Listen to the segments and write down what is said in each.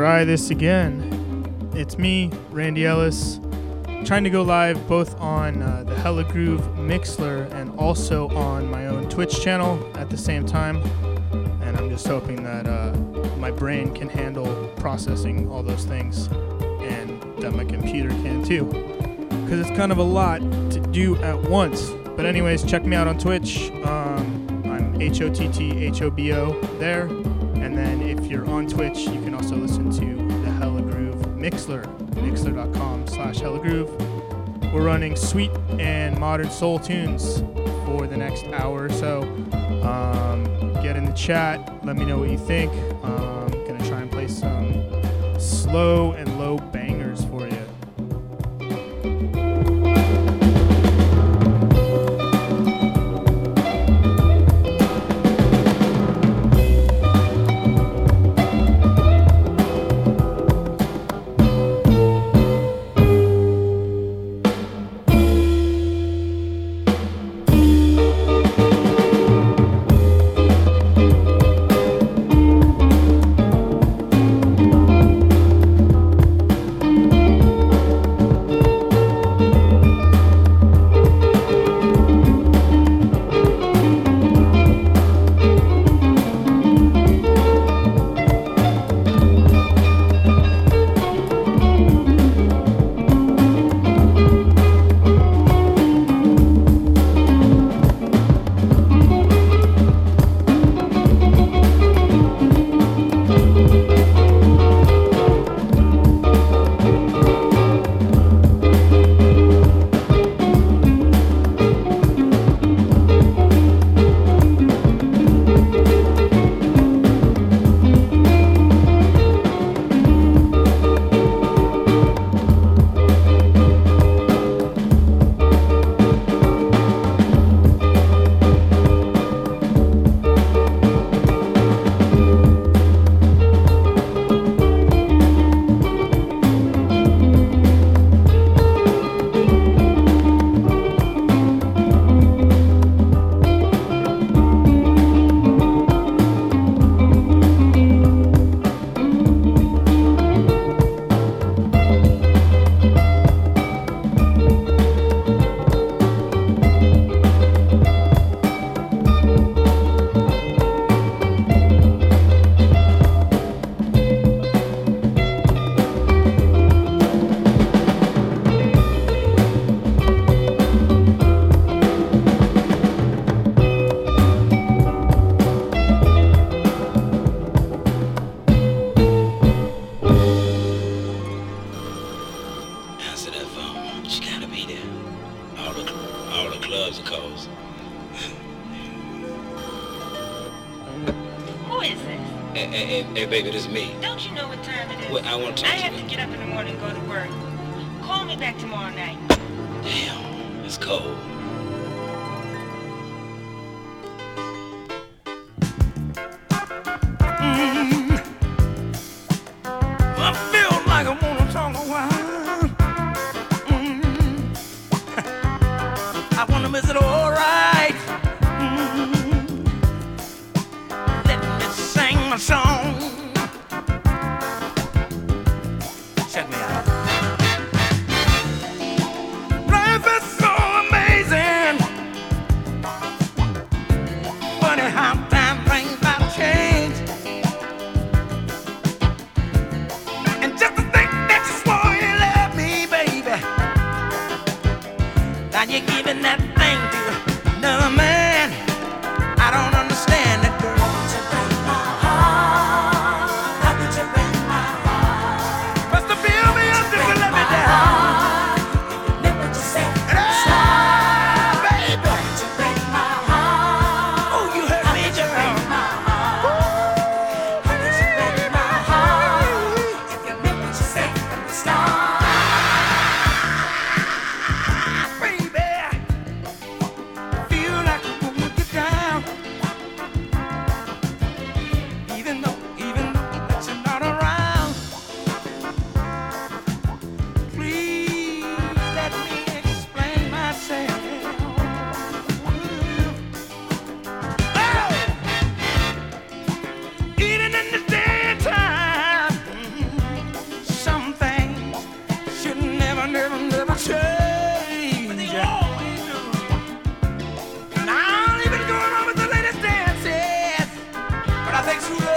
try this again. It's me, Randy Ellis, trying to go live both on uh, the Hella Groove Mixlr and also on my own Twitch channel at the same time. And I'm just hoping that uh, my brain can handle processing all those things and that my computer can too. Because it's kind of a lot to do at once. But, anyways, check me out on Twitch. Um, I'm H O T T H O B O there. And then you're on Twitch, you can also listen to the Hella Groove Mixlr, mixlr.com slash Hella Groove. We're running sweet and modern soul tunes for the next hour or so. Um, get in the chat, let me know what you think. Um, gonna try and play some slow and what time it is? Well, I talk I to have you. to get up in the morning and go to work. Call me back tomorrow night. Damn, it's cold. But I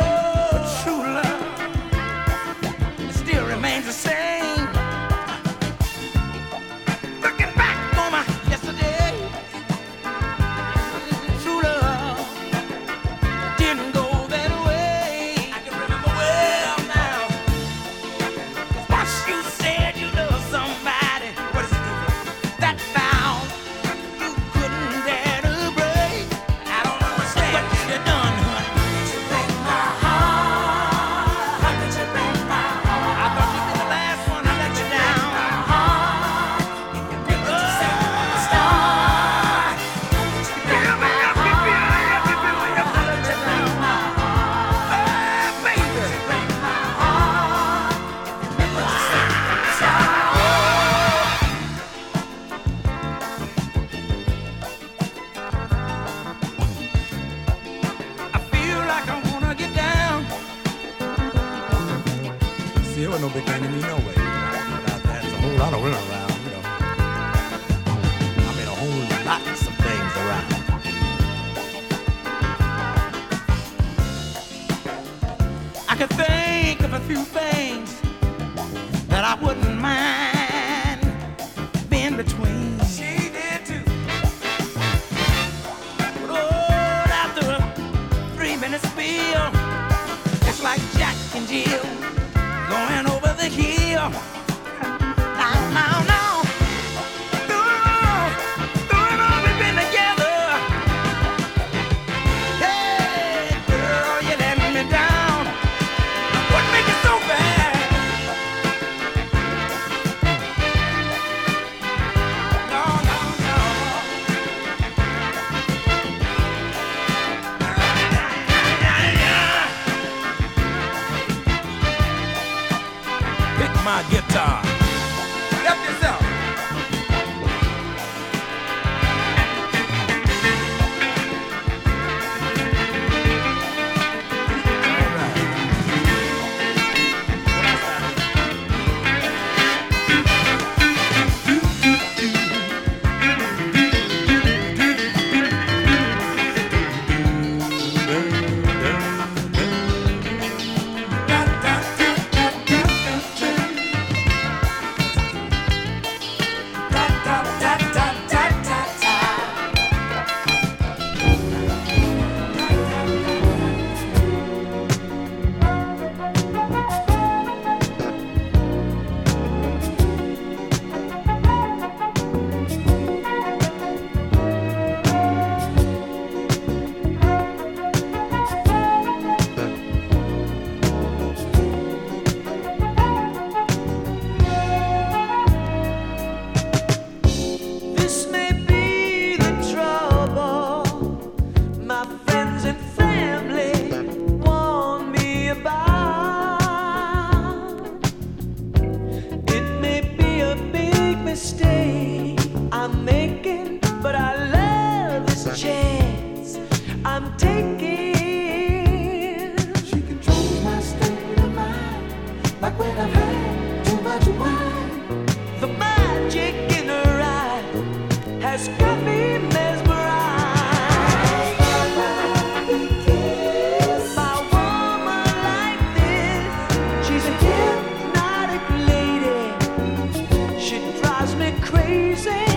me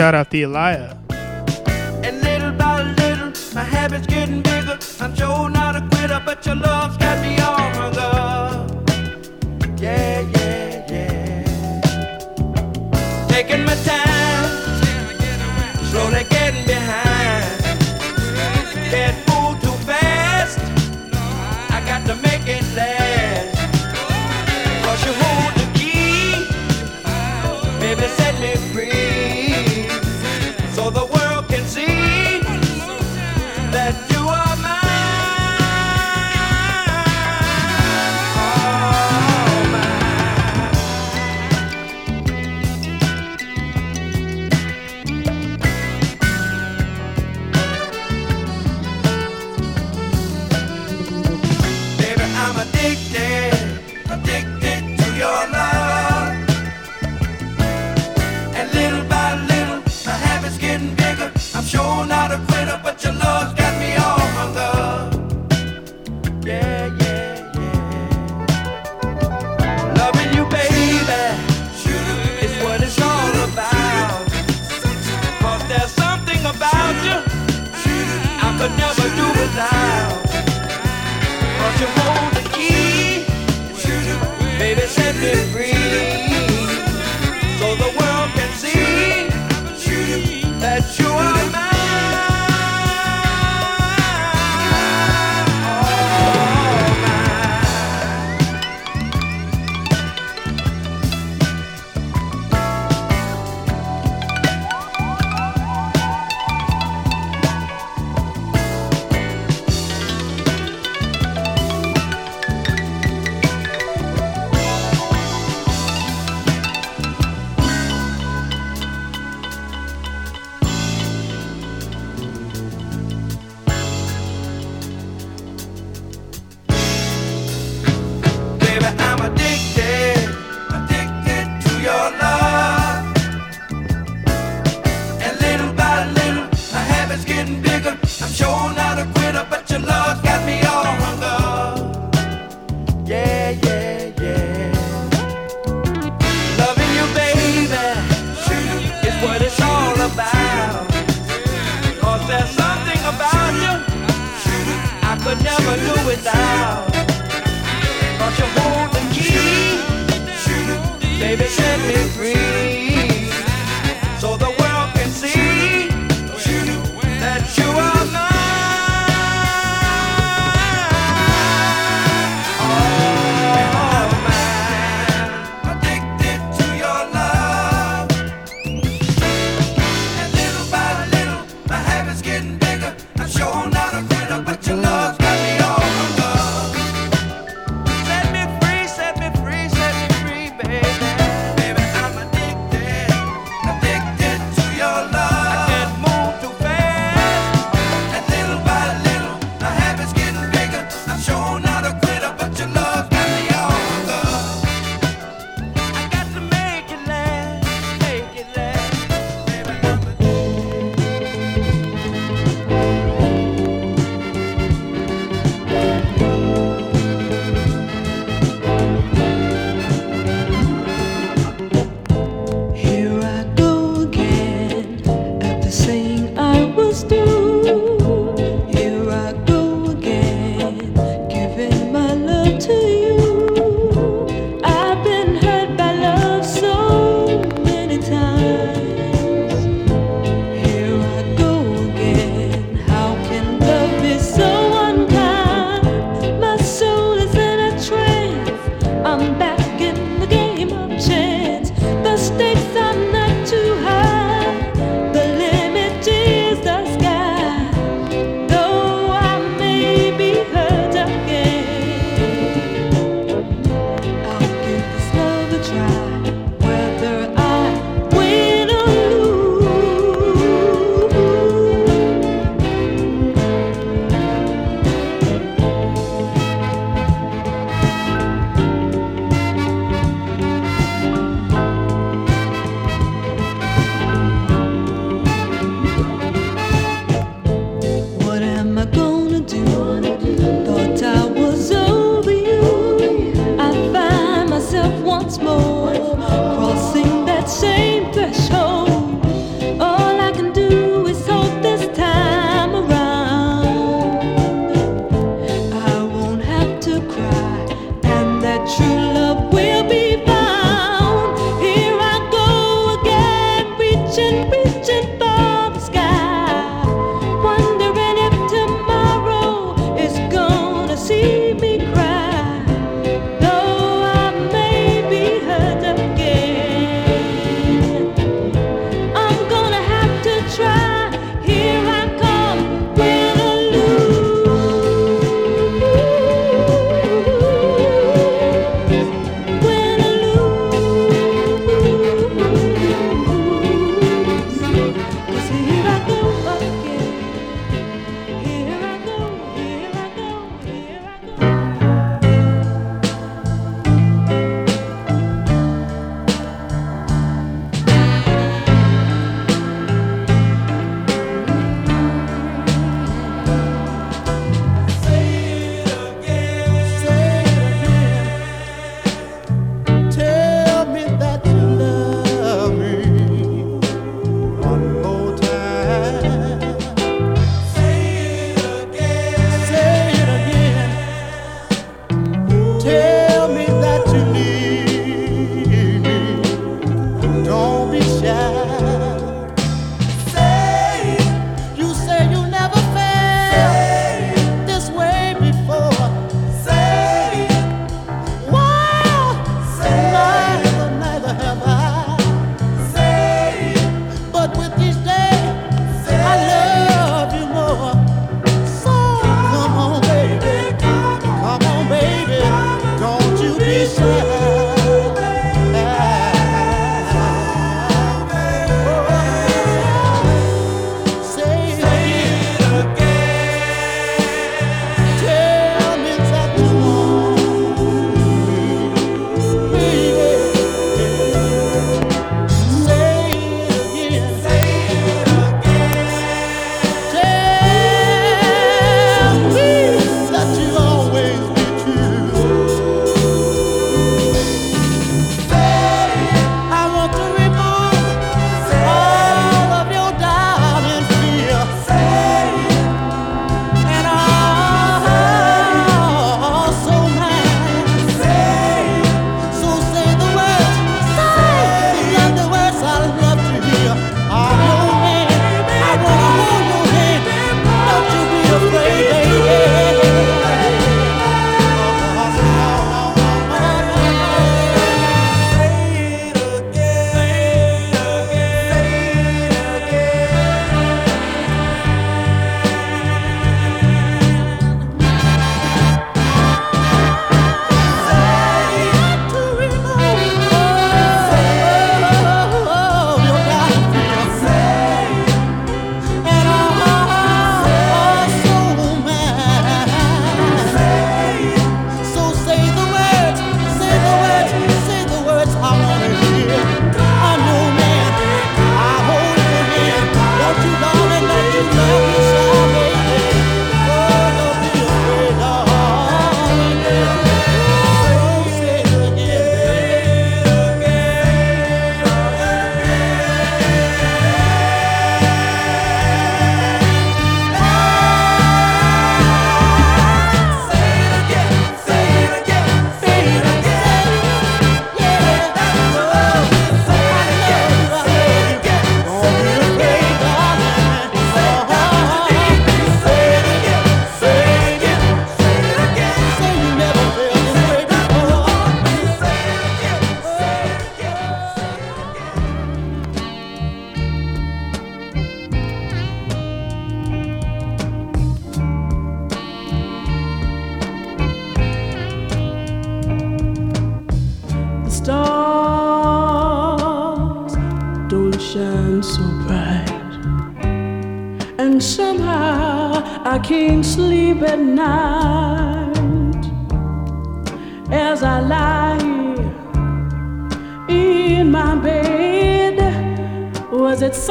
Shout out the Elia.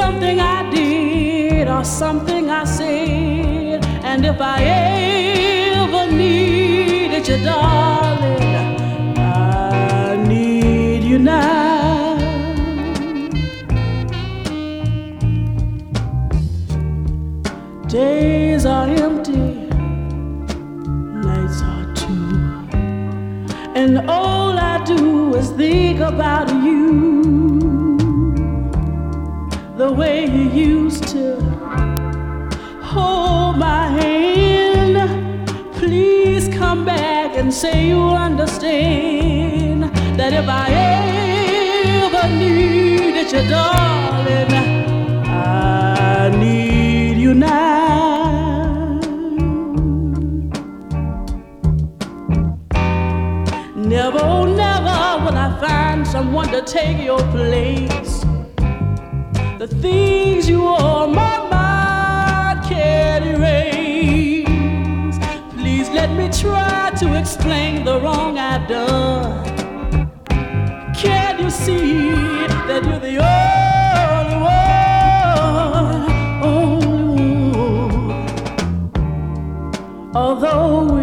Something I did or something I said? And if I ever needed you, darling. I need you now. Days are empty, nights are too, and all I do is think about used to hold my hand. Please come back and say you understand that if I ever needed you, darling, I need you now. Never, oh, never will I find someone to take your place. Things you owe my mind can't erase. Please let me try to explain the wrong I've done. Can you see that you're the only one, only one? Although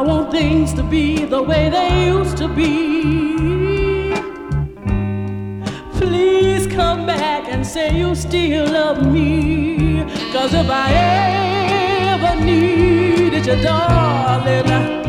I want things to be the way they used to be. Please come back and say you still love me. Cause if I ever needed you, darling,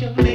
the finest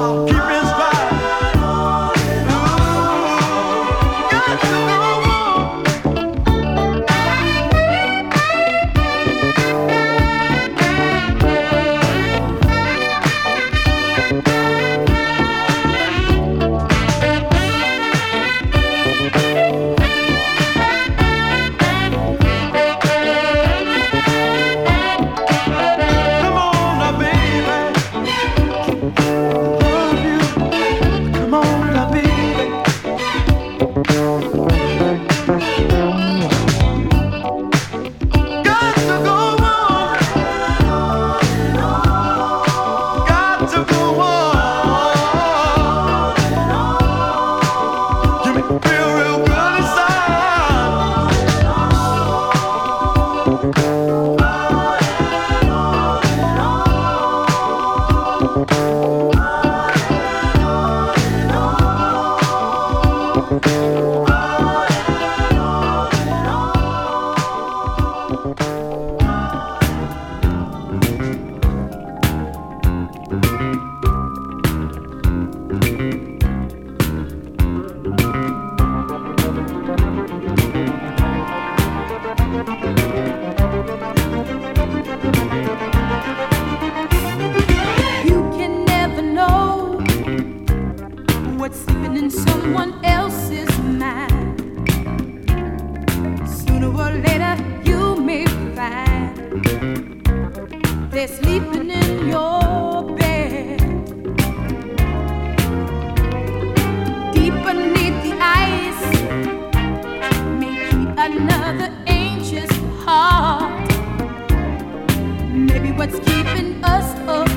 keep it what's keeping us up.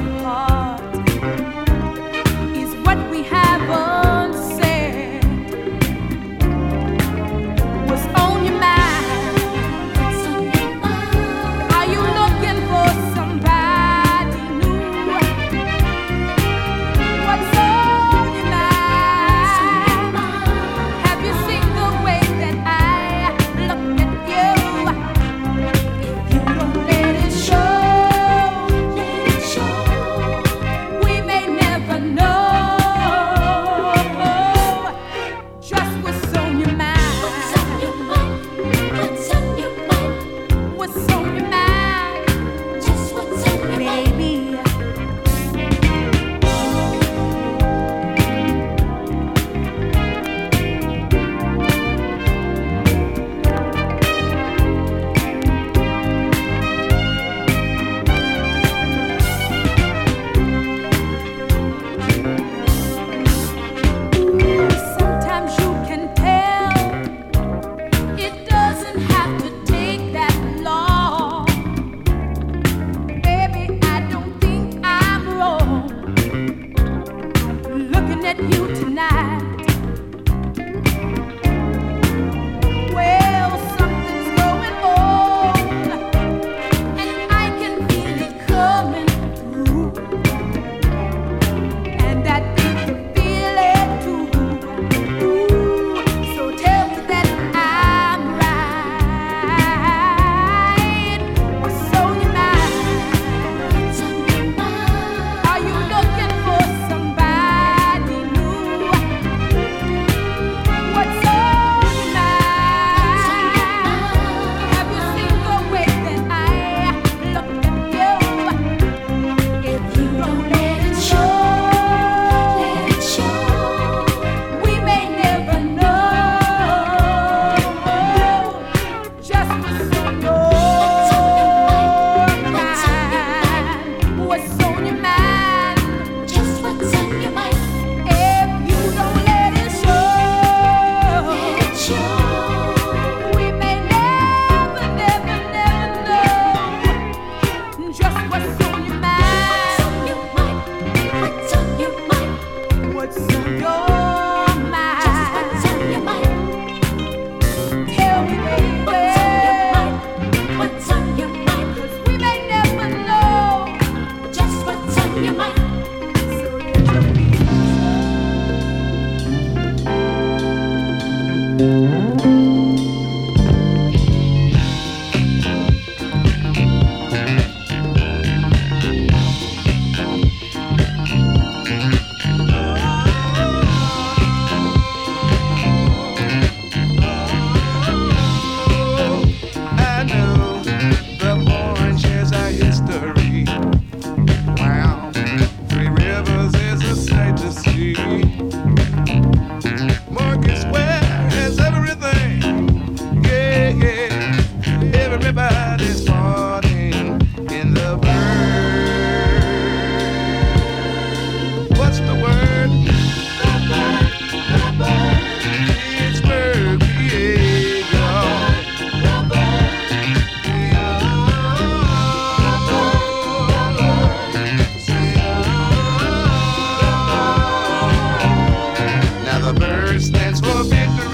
dance for victory.